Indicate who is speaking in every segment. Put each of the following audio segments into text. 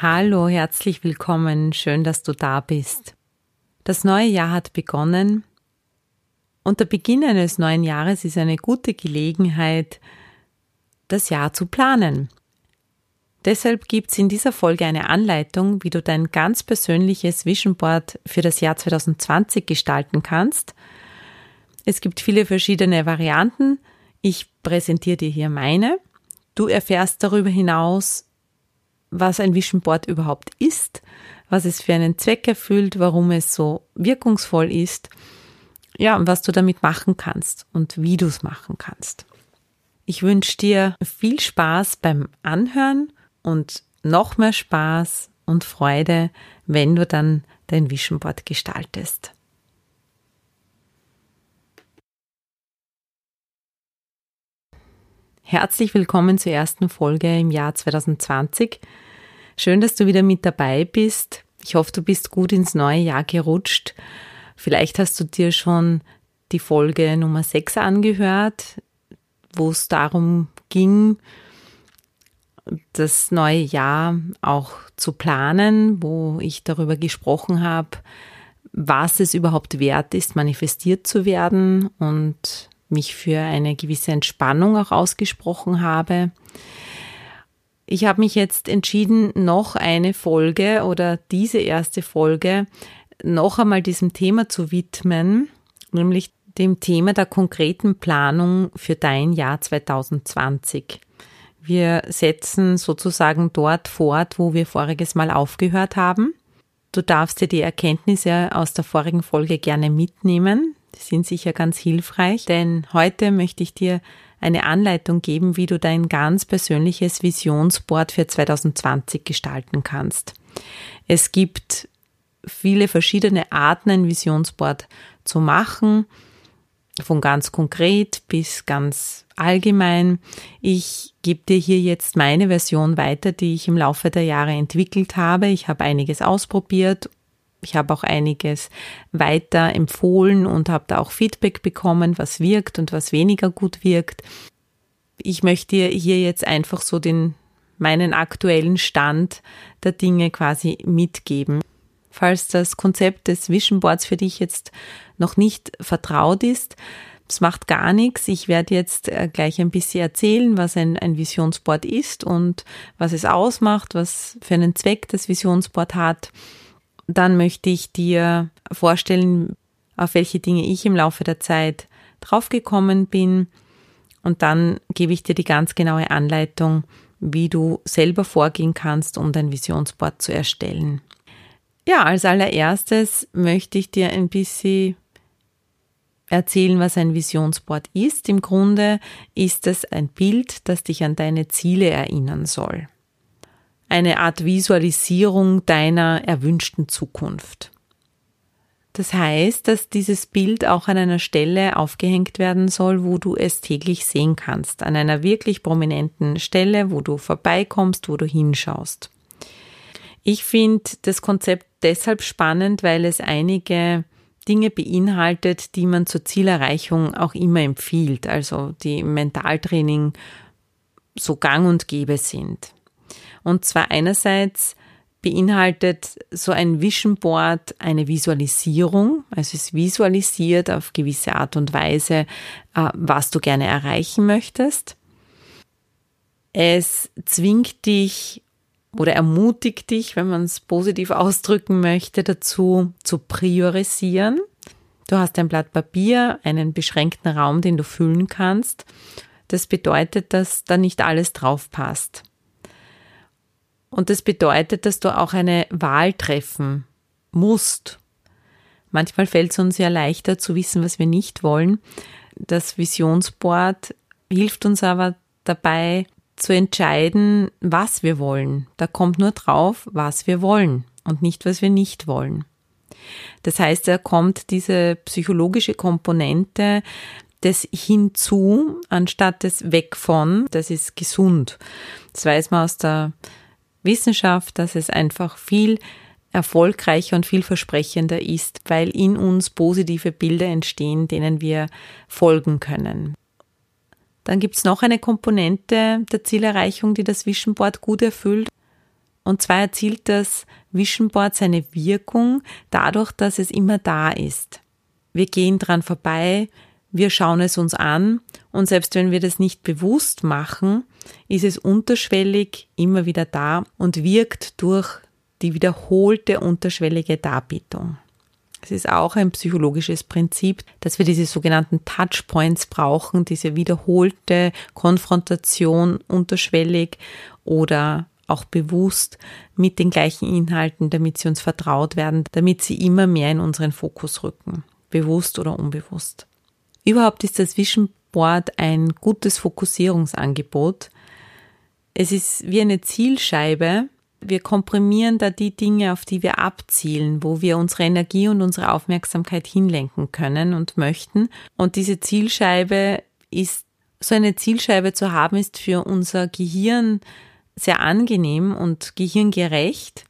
Speaker 1: Hallo, herzlich willkommen, schön, dass du da bist. Das neue Jahr hat begonnen und der Beginn eines neuen Jahres ist eine gute Gelegenheit, das Jahr zu planen. Deshalb gibt es in dieser Folge eine Anleitung, wie du dein ganz persönliches Vision Board für das Jahr 2020 gestalten kannst. Es gibt viele verschiedene Varianten. Ich präsentiere dir hier meine. Du erfährst darüber hinaus, was ein Vision Board überhaupt ist, was es für einen Zweck erfüllt, warum es so wirkungsvoll ist, ja, und was du damit machen kannst und wie du es machen kannst. Ich wünsche dir viel Spaß beim Anhören und noch mehr Spaß und Freude, wenn du dann dein Vision Board gestaltest. Herzlich willkommen zur ersten Folge im Jahr 2020. Schön, dass du wieder mit dabei bist. Ich hoffe, du bist gut ins neue Jahr gerutscht. Vielleicht hast du dir schon die Folge Nummer 6 angehört, wo es darum ging, das neue Jahr auch zu planen, wo ich darüber gesprochen habe, was es überhaupt wert ist, manifestiert zu werden und mich für eine gewisse Entspannung auch ausgesprochen habe. Ich habe mich jetzt entschieden, noch eine Folge oder diese erste Folge noch einmal diesem Thema zu widmen, nämlich dem Thema der konkreten Planung für dein Jahr 2020. Wir setzen sozusagen dort fort, wo wir voriges Mal aufgehört haben. Du darfst dir die Erkenntnisse aus der vorigen Folge gerne mitnehmen. Die sind sicher ganz hilfreich, denn heute möchte ich dir eine Anleitung geben, wie du dein ganz persönliches Visionsboard für 2020 gestalten kannst. Es gibt viele verschiedene Arten, ein Visionsboard zu machen, von ganz konkret bis ganz allgemein. Ich gebe dir hier jetzt meine Version weiter, die ich im Laufe der Jahre entwickelt habe. Ich habe einiges ausprobiert ich habe auch einiges weiter empfohlen und habe da auch Feedback bekommen, was wirkt und was weniger gut wirkt. Ich möchte hier jetzt einfach so den meinen aktuellen Stand der Dinge quasi mitgeben. Falls das Konzept des Vision Boards für dich jetzt noch nicht vertraut ist, es macht gar nichts. Ich werde jetzt äh, gleich ein bisschen erzählen, was ein, ein Visionsboard ist und was es ausmacht, was für einen Zweck das Visionsboard hat dann möchte ich dir vorstellen, auf welche Dinge ich im Laufe der Zeit draufgekommen bin. Und dann gebe ich dir die ganz genaue Anleitung, wie du selber vorgehen kannst, um dein Visionsboard zu erstellen. Ja, als allererstes möchte ich dir ein bisschen erzählen, was ein Visionsboard ist. Im Grunde ist es ein Bild, das dich an deine Ziele erinnern soll eine Art Visualisierung deiner erwünschten Zukunft. Das heißt, dass dieses Bild auch an einer Stelle aufgehängt werden soll, wo du es täglich sehen kannst, an einer wirklich prominenten Stelle, wo du vorbeikommst, wo du hinschaust. Ich finde das Konzept deshalb spannend, weil es einige Dinge beinhaltet, die man zur Zielerreichung auch immer empfiehlt, also die im Mentaltraining so gang und gäbe sind. Und zwar einerseits beinhaltet so ein Vision Board eine Visualisierung, also es visualisiert auf gewisse Art und Weise, äh, was du gerne erreichen möchtest. Es zwingt dich oder ermutigt dich, wenn man es positiv ausdrücken möchte, dazu zu priorisieren. Du hast ein Blatt Papier, einen beschränkten Raum, den du füllen kannst. Das bedeutet, dass da nicht alles drauf passt. Und das bedeutet, dass du auch eine Wahl treffen musst. Manchmal fällt es uns ja leichter zu wissen, was wir nicht wollen. Das Visionsboard hilft uns aber dabei, zu entscheiden, was wir wollen. Da kommt nur drauf, was wir wollen und nicht, was wir nicht wollen. Das heißt, da kommt diese psychologische Komponente des hinzu anstatt des weg von. Das ist gesund. Das weiß man aus der Wissenschaft, dass es einfach viel erfolgreicher und vielversprechender ist, weil in uns positive Bilder entstehen, denen wir folgen können. Dann gibt es noch eine Komponente der Zielerreichung, die das Vision Board gut erfüllt. Und zwar erzielt das Vision Board seine Wirkung dadurch, dass es immer da ist. Wir gehen dran vorbei, wir schauen es uns an und selbst wenn wir das nicht bewusst machen, ist es unterschwellig immer wieder da und wirkt durch die wiederholte unterschwellige Darbietung. Es ist auch ein psychologisches Prinzip, dass wir diese sogenannten Touchpoints brauchen, diese wiederholte Konfrontation unterschwellig oder auch bewusst mit den gleichen Inhalten, damit sie uns vertraut werden, damit sie immer mehr in unseren Fokus rücken, bewusst oder unbewusst. Überhaupt ist das Vision Board ein gutes Fokussierungsangebot. Es ist wie eine Zielscheibe, wir komprimieren da die Dinge, auf die wir abzielen, wo wir unsere Energie und unsere Aufmerksamkeit hinlenken können und möchten. Und diese Zielscheibe ist, so eine Zielscheibe zu haben, ist für unser Gehirn sehr angenehm und gehirngerecht,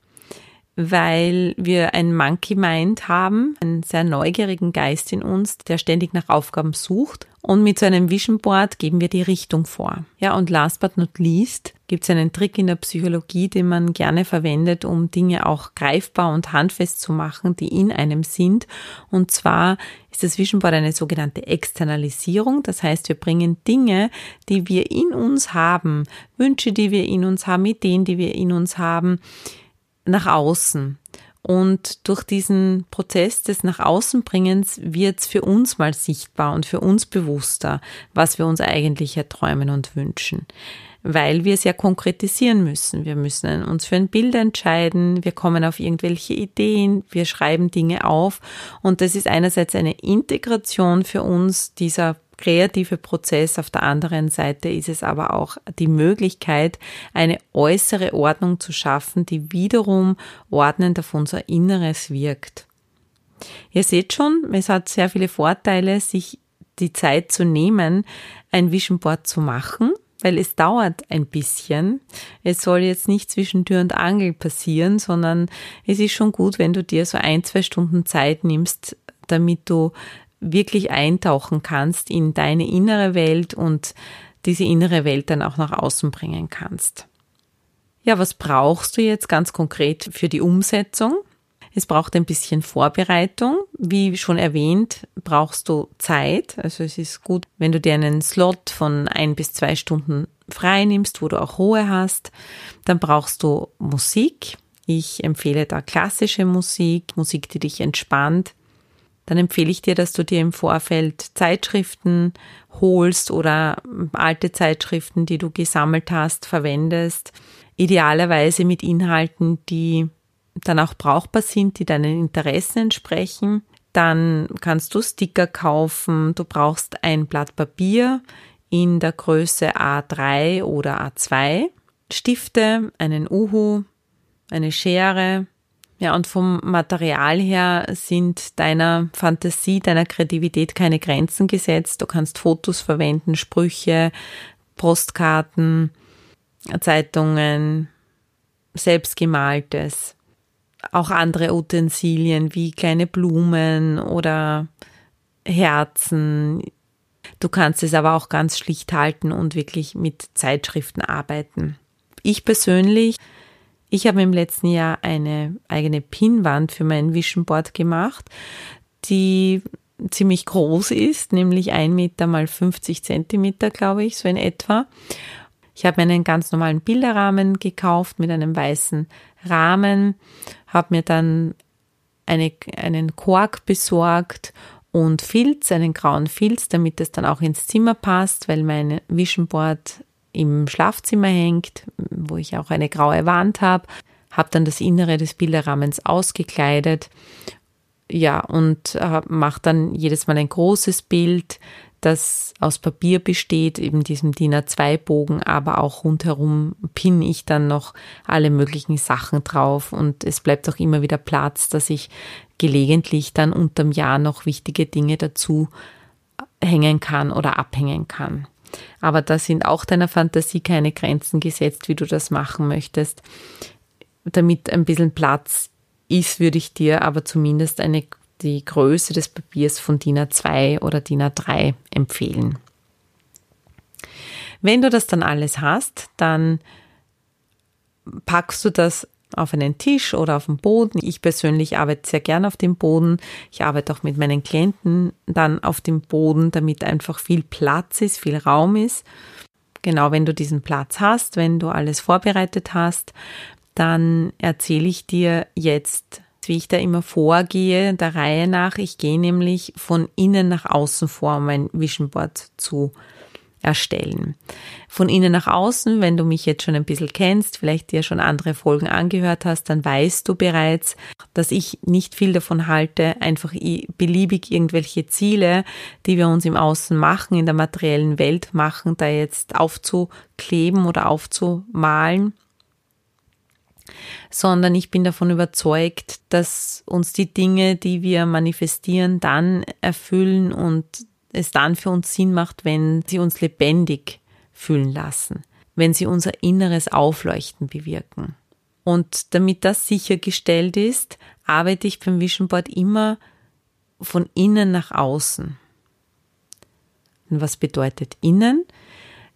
Speaker 1: weil wir ein Monkey Mind haben, einen sehr neugierigen Geist in uns, der ständig nach Aufgaben sucht. Und mit so einem Vision Board geben wir die Richtung vor. Ja, und last but not least gibt es einen Trick in der Psychologie, den man gerne verwendet, um Dinge auch greifbar und handfest zu machen, die in einem sind. Und zwar ist das Vision Board eine sogenannte Externalisierung. Das heißt, wir bringen Dinge, die wir in uns haben, Wünsche, die wir in uns haben, Ideen, die wir in uns haben, nach außen. Und durch diesen Prozess des nach außen bringens wird es für uns mal sichtbar und für uns bewusster, was wir uns eigentlich erträumen und wünschen. Weil wir es ja konkretisieren müssen. Wir müssen uns für ein Bild entscheiden, wir kommen auf irgendwelche Ideen, wir schreiben Dinge auf. Und das ist einerseits eine Integration für uns dieser kreative Prozess. Auf der anderen Seite ist es aber auch die Möglichkeit, eine äußere Ordnung zu schaffen, die wiederum ordnend auf unser Inneres wirkt. Ihr seht schon, es hat sehr viele Vorteile, sich die Zeit zu nehmen, ein Vision Board zu machen, weil es dauert ein bisschen. Es soll jetzt nicht zwischen Tür und Angel passieren, sondern es ist schon gut, wenn du dir so ein, zwei Stunden Zeit nimmst, damit du wirklich eintauchen kannst in deine innere Welt und diese innere Welt dann auch nach außen bringen kannst. Ja, was brauchst du jetzt ganz konkret für die Umsetzung? Es braucht ein bisschen Vorbereitung. Wie schon erwähnt, brauchst du Zeit. Also es ist gut, wenn du dir einen Slot von ein bis zwei Stunden frei nimmst, wo du auch Ruhe hast. Dann brauchst du Musik. Ich empfehle da klassische Musik, Musik, die dich entspannt dann empfehle ich dir, dass du dir im Vorfeld Zeitschriften holst oder alte Zeitschriften, die du gesammelt hast, verwendest. Idealerweise mit Inhalten, die dann auch brauchbar sind, die deinen Interessen entsprechen. Dann kannst du Sticker kaufen. Du brauchst ein Blatt Papier in der Größe A3 oder A2, Stifte, einen Uhu, eine Schere, ja, und vom Material her sind deiner Fantasie, deiner Kreativität keine Grenzen gesetzt. Du kannst Fotos verwenden, Sprüche, Postkarten, Zeitungen, selbstgemaltes, auch andere Utensilien wie kleine Blumen oder Herzen. Du kannst es aber auch ganz schlicht halten und wirklich mit Zeitschriften arbeiten. Ich persönlich ich habe im letzten Jahr eine eigene Pinnwand für mein Vision Board gemacht, die ziemlich groß ist, nämlich ein Meter mal 50 Zentimeter, glaube ich, so in etwa. Ich habe mir einen ganz normalen Bilderrahmen gekauft mit einem weißen Rahmen, habe mir dann eine, einen Kork besorgt und Filz, einen grauen Filz, damit es dann auch ins Zimmer passt, weil mein Vision Board im Schlafzimmer hängt, wo ich auch eine graue Wand habe, habe dann das Innere des Bilderrahmens ausgekleidet, ja, und äh, mache dann jedes Mal ein großes Bild, das aus Papier besteht, eben diesem DIN A2-Bogen, aber auch rundherum pinne ich dann noch alle möglichen Sachen drauf und es bleibt auch immer wieder Platz, dass ich gelegentlich dann unterm Jahr noch wichtige Dinge dazu hängen kann oder abhängen kann. Aber da sind auch deiner Fantasie keine Grenzen gesetzt, wie du das machen möchtest. Damit ein bisschen Platz ist, würde ich dir aber zumindest eine die Größe des Papiers von DIN A2 oder DIN A3 empfehlen. Wenn du das dann alles hast, dann packst du das auf einen Tisch oder auf den Boden. Ich persönlich arbeite sehr gern auf dem Boden. Ich arbeite auch mit meinen Klienten dann auf dem Boden, damit einfach viel Platz ist, viel Raum ist. Genau, wenn du diesen Platz hast, wenn du alles vorbereitet hast, dann erzähle ich dir jetzt wie ich da immer vorgehe, der Reihe nach. Ich gehe nämlich von innen nach außen vor, um mein Vision Board zu erstellen. Von innen nach außen, wenn du mich jetzt schon ein bisschen kennst, vielleicht dir schon andere Folgen angehört hast, dann weißt du bereits, dass ich nicht viel davon halte, einfach beliebig irgendwelche Ziele, die wir uns im Außen machen, in der materiellen Welt machen, da jetzt aufzukleben oder aufzumalen sondern ich bin davon überzeugt, dass uns die Dinge, die wir manifestieren, dann erfüllen und es dann für uns Sinn macht, wenn sie uns lebendig fühlen lassen, wenn sie unser inneres Aufleuchten bewirken. Und damit das sichergestellt ist, arbeite ich beim Vision Board immer von innen nach außen. Und was bedeutet innen?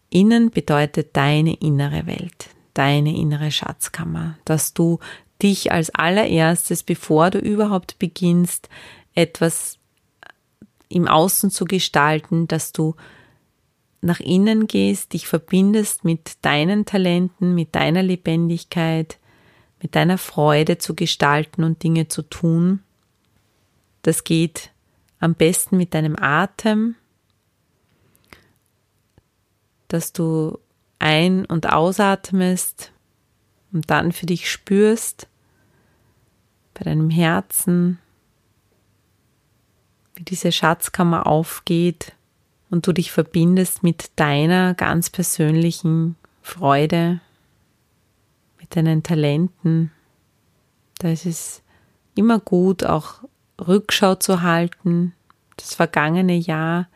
Speaker 1: Innen bedeutet deine innere Welt, deine innere Schatzkammer, dass du dich als allererstes, bevor du überhaupt beginnst, etwas im Außen zu gestalten, dass du nach innen gehst, dich verbindest mit deinen Talenten, mit deiner Lebendigkeit, mit deiner Freude zu gestalten und Dinge zu tun. Das geht am besten mit deinem Atem, dass du ein- und ausatmest und dann für dich spürst, bei deinem Herzen, wie diese Schatzkammer aufgeht und du dich verbindest mit deiner ganz persönlichen Freude, mit deinen Talenten. Da ist es immer gut, auch Rückschau zu halten, das vergangene Jahr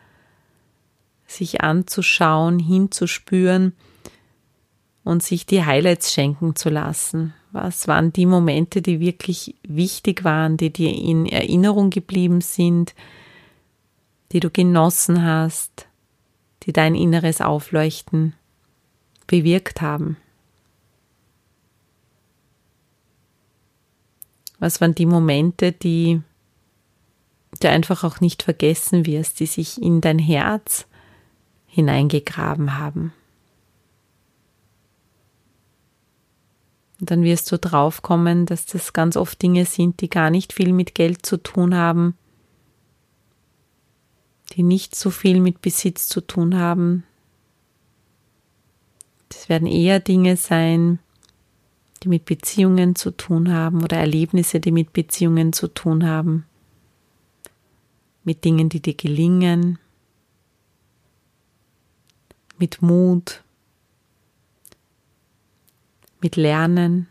Speaker 1: sich anzuschauen, hinzuspüren und sich die Highlights schenken zu lassen. Was waren die Momente, die wirklich wichtig waren, die dir in Erinnerung geblieben sind, die du genossen hast, die dein inneres Aufleuchten bewirkt haben? Was waren die Momente, die du einfach auch nicht vergessen wirst, die sich in dein Herz hineingegraben haben? Und dann wirst du draufkommen, dass das ganz oft Dinge sind, die gar nicht viel mit Geld zu tun haben, die nicht so viel mit Besitz zu tun haben. Das werden eher Dinge sein, die mit Beziehungen zu tun haben oder Erlebnisse, die mit Beziehungen zu tun haben, mit Dingen, die dir gelingen, mit Mut, mit Lernen.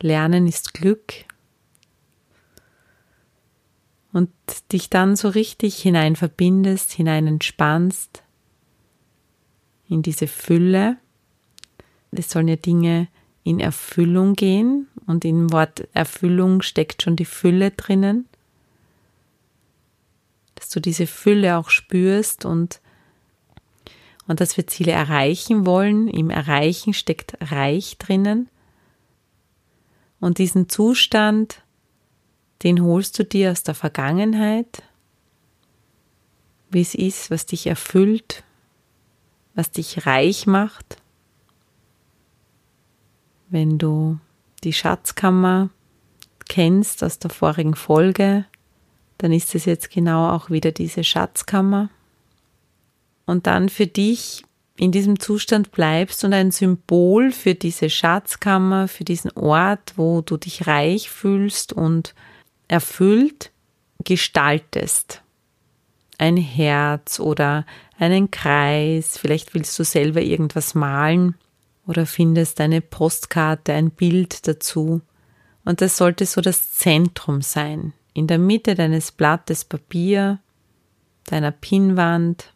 Speaker 1: Lernen ist Glück. Und dich dann so richtig hinein verbindest, hinein entspannst in diese Fülle. Es sollen ja Dinge in Erfüllung gehen und im Wort Erfüllung steckt schon die Fülle drinnen. Dass du diese Fülle auch spürst und und dass wir Ziele erreichen wollen. Im Erreichen steckt Reich drinnen. Und diesen Zustand, den holst du dir aus der Vergangenheit, wie es ist, was dich erfüllt, was dich reich macht. Wenn du die Schatzkammer kennst aus der vorigen Folge, dann ist es jetzt genau auch wieder diese Schatzkammer und dann für dich in diesem Zustand bleibst und ein Symbol für diese Schatzkammer, für diesen Ort, wo du dich reich fühlst und erfüllt gestaltest. ein Herz oder einen Kreis. Vielleicht willst du selber irgendwas malen oder findest eine Postkarte, ein Bild dazu. Und das sollte so das Zentrum sein. In der Mitte deines Blattes Papier, deiner Pinnwand.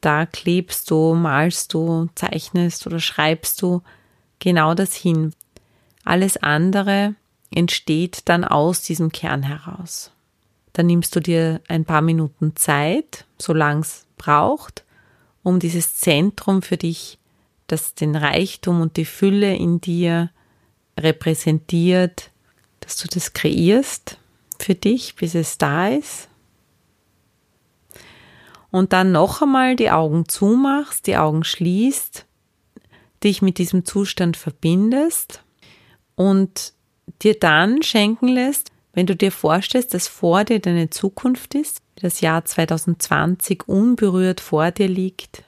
Speaker 1: Da klebst du, malst du, zeichnest oder schreibst du genau das hin. Alles andere entsteht dann aus diesem Kern heraus. Dann nimmst du dir ein paar Minuten Zeit, solange es braucht, um dieses Zentrum für dich, das den Reichtum und die Fülle in dir repräsentiert, dass du das kreierst für dich, bis es da ist. Und dann noch einmal die Augen zumachst, die Augen schließt, dich mit diesem Zustand verbindest und dir dann schenken lässt, wenn du dir vorstellst, dass vor dir deine Zukunft ist, das Jahr 2020 unberührt vor dir liegt,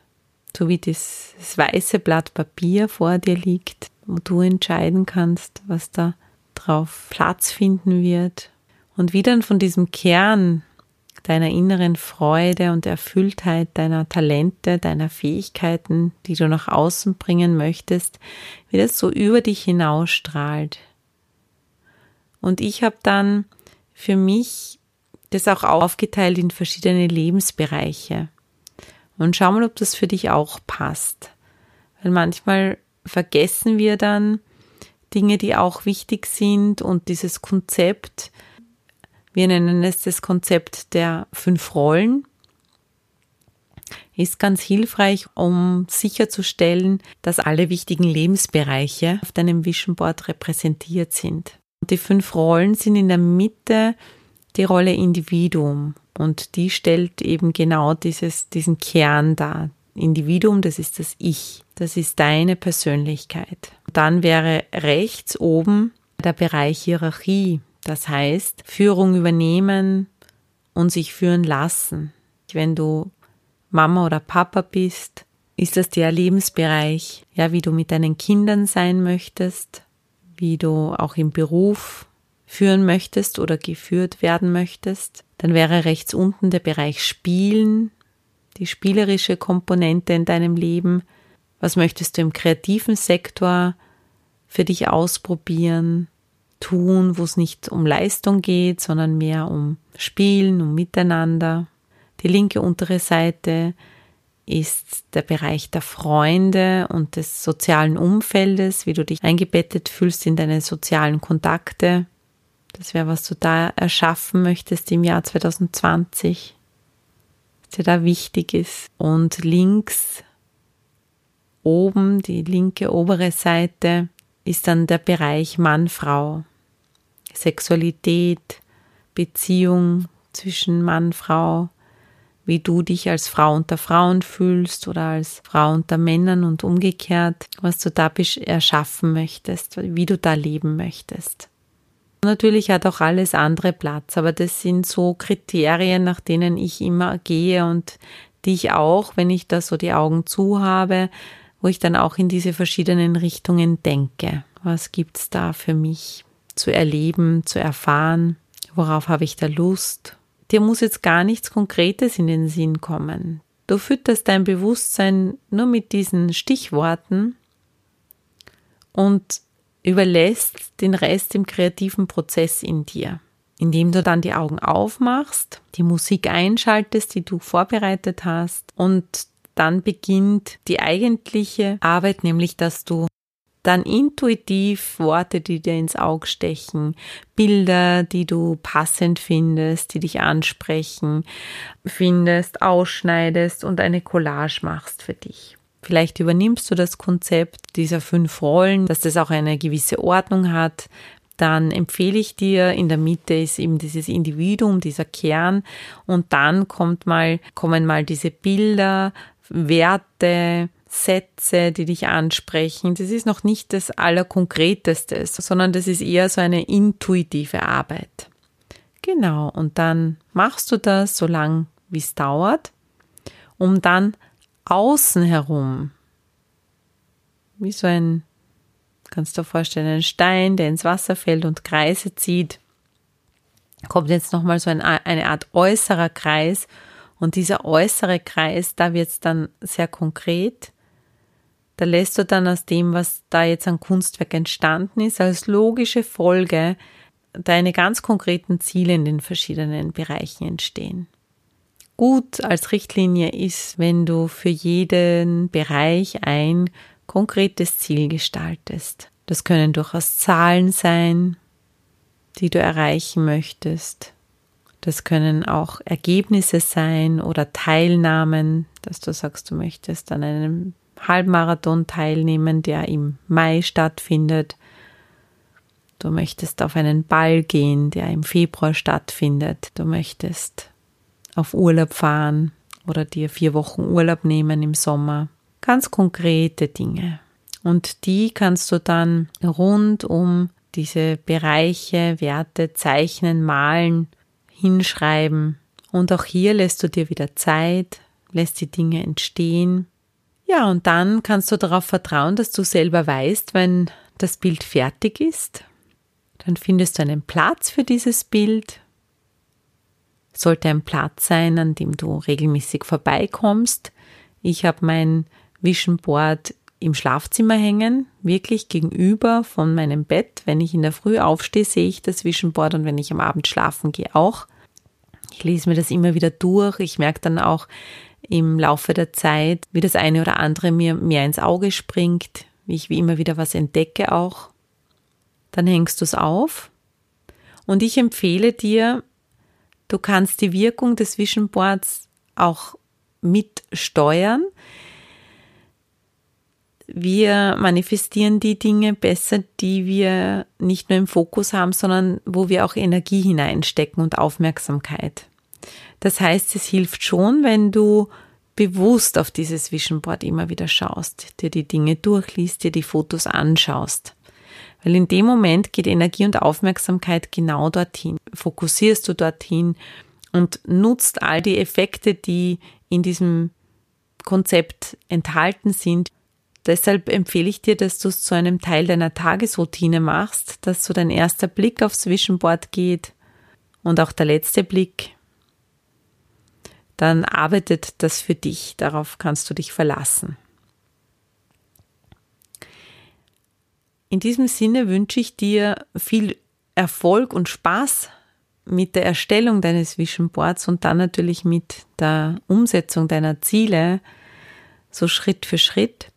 Speaker 1: so wie das, das weiße Blatt Papier vor dir liegt, wo du entscheiden kannst, was da drauf Platz finden wird. Und wie dann von diesem Kern deiner inneren Freude und Erfülltheit, deiner Talente, deiner Fähigkeiten, die du nach außen bringen möchtest, wie das so über dich hinausstrahlt. Und ich habe dann für mich das auch aufgeteilt in verschiedene Lebensbereiche. Und schau mal, ob das für dich auch passt. Weil manchmal vergessen wir dann Dinge, die auch wichtig sind und dieses Konzept, wir nennen es das Konzept der fünf Rollen, ist ganz hilfreich, um sicherzustellen, dass alle wichtigen Lebensbereiche auf deinem Vision Board repräsentiert sind. Die fünf Rollen sind in der Mitte die Rolle Individuum und die stellt eben genau dieses, diesen Kern dar. Individuum, das ist das Ich, das ist deine Persönlichkeit. Dann wäre rechts oben der Bereich Hierarchie, das heißt Führung übernehmen und sich führen lassen. Wenn du Mama oder Papa bist, ist das der Lebensbereich, ja, wie du mit deinen Kindern sein möchtest, wie du auch im Beruf führen möchtest oder geführt werden möchtest. Dann wäre rechts unten der Bereich Spielen, die spielerische Komponente in deinem Leben. Was möchtest du im kreativen Sektor für dich ausprobieren, tun, wo es nicht um Leistung geht, sondern mehr um Spielen, um Miteinander. Die linke untere Seite ist der Bereich der Freunde und des sozialen Umfeldes, wie du dich eingebettet fühlst in deine sozialen Kontakte. Das wäre, was du da erschaffen möchtest im Jahr 2020, was dir da wichtig ist. Und links oben, die linke obere Seite, ist dann der Bereich Mann-Frau. Sexualität, Beziehung zwischen Mann, Frau, wie du dich als Frau unter Frauen fühlst oder als Frau unter Männern und umgekehrt, was du da erschaffen möchtest, wie du da leben möchtest. Natürlich hat auch alles andere Platz, aber das sind so Kriterien, nach denen ich immer gehe und die ich auch, wenn ich da so die Augen zu habe, wo ich dann auch in diese verschiedenen Richtungen denke. Was gibt's da für mich zu erleben, zu erfahren? Worauf habe ich da Lust? Dir muss jetzt gar nichts Konkretes in den Sinn kommen. Du fütterst dein Bewusstsein nur mit diesen Stichworten und überlässt den Rest im kreativen Prozess in dir, indem du dann die Augen aufmachst, die Musik einschaltest, die du vorbereitet hast und dann beginnt die eigentliche Arbeit, nämlich dass du dann intuitiv Worte, die dir ins Auge stechen, Bilder, die du passend findest, die dich ansprechen, findest, ausschneidest und eine Collage machst für dich. Vielleicht übernimmst du das Konzept dieser fünf Rollen, dass das auch eine gewisse Ordnung hat. Dann empfehle ich dir, in der Mitte ist eben dieses Individuum, dieser Kern und dann kommt mal, kommen mal diese Bilder, Werte, Sätze, die dich ansprechen. Das ist noch nicht das Allerkonkreteste, sondern das ist eher so eine intuitive Arbeit. Genau, und dann machst du das so lang, wie es dauert, um dann außen herum, wie so ein, kannst du dir vorstellen, ein Stein, der ins Wasser fällt und Kreise zieht, kommt jetzt nochmal so ein, eine Art äußerer Kreis. Und dieser äußere Kreis, da wird es dann sehr konkret. Da lässt du dann aus dem, was da jetzt an Kunstwerk entstanden ist, als logische Folge deine ganz konkreten Ziele in den verschiedenen Bereichen entstehen. Gut als Richtlinie ist, wenn du für jeden Bereich ein konkretes Ziel gestaltest. Das können durchaus Zahlen sein, die du erreichen möchtest. Das können auch Ergebnisse sein oder Teilnahmen, dass du sagst, du möchtest an einem Halbmarathon teilnehmen, der im Mai stattfindet. Du möchtest auf einen Ball gehen, der im Februar stattfindet. Du möchtest auf Urlaub fahren oder dir vier Wochen Urlaub nehmen im Sommer. Ganz konkrete Dinge. Und die kannst du dann rund um diese Bereiche, Werte, Zeichnen, Malen, hinschreiben. Und auch hier lässt du dir wieder Zeit, lässt die Dinge entstehen. Ja, und dann kannst du darauf vertrauen, dass du selber weißt, wenn das Bild fertig ist. Dann findest du einen Platz für dieses Bild. Sollte ein Platz sein, an dem du regelmäßig vorbeikommst. Ich habe mein Vision Board im Schlafzimmer hängen, wirklich gegenüber von meinem Bett. Wenn ich in der Früh aufstehe, sehe ich das Vision Board und wenn ich am Abend schlafen gehe auch. Ich lese mir das immer wieder durch. Ich merke dann auch im Laufe der Zeit, wie das eine oder andere mir mehr ins Auge springt, wie ich wie immer wieder was entdecke auch. Dann hängst du es auf. Und ich empfehle dir, du kannst die Wirkung des Vision Boards auch mitsteuern wir manifestieren die Dinge besser, die wir nicht nur im Fokus haben, sondern wo wir auch Energie hineinstecken und Aufmerksamkeit. Das heißt, es hilft schon, wenn du bewusst auf dieses Vision Board immer wieder schaust, dir die Dinge durchliest, dir die Fotos anschaust. Weil in dem Moment geht Energie und Aufmerksamkeit genau dorthin. Fokussierst du dorthin und nutzt all die Effekte, die in diesem Konzept enthalten sind, Deshalb empfehle ich dir, dass du es zu einem Teil deiner Tagesroutine machst, dass so dein erster Blick aufs Zwischenboard geht und auch der letzte Blick. Dann arbeitet das für dich, darauf kannst du dich verlassen. In diesem Sinne wünsche ich dir viel Erfolg und Spaß mit der Erstellung deines Vision Boards und dann natürlich mit der Umsetzung deiner Ziele, so Schritt für Schritt.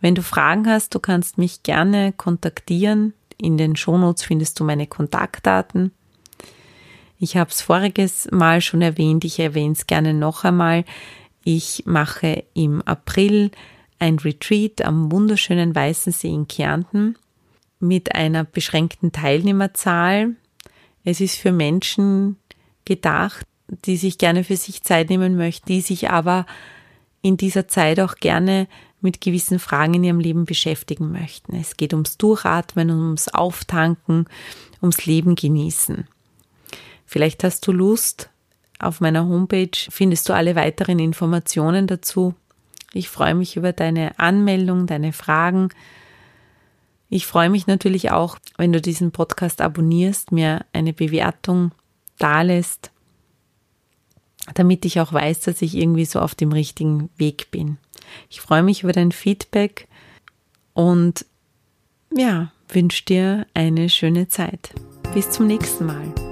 Speaker 1: Wenn du Fragen hast, du kannst mich gerne kontaktieren. In den Shownotes findest du meine Kontaktdaten. Ich habe es voriges Mal schon erwähnt, ich erwähne es gerne noch einmal. Ich mache im April ein Retreat am wunderschönen Weißensee in Kärnten mit einer beschränkten Teilnehmerzahl. Es ist für Menschen gedacht, die sich gerne für sich Zeit nehmen möchten, die sich aber in dieser Zeit auch gerne mit gewissen Fragen in ihrem Leben beschäftigen möchten. Es geht ums Durchatmen, ums Auftanken, ums Leben genießen. Vielleicht hast du Lust, auf meiner Homepage findest du alle weiteren Informationen dazu. Ich freue mich über deine Anmeldung, deine Fragen. Ich freue mich natürlich auch, wenn du diesen Podcast abonnierst, mir eine Bewertung dalässt, damit ich auch weiß, dass ich irgendwie so auf dem richtigen Weg bin. Ich freue mich über dein Feedback und ja, wünsche dir eine schöne Zeit. Bis zum nächsten Mal.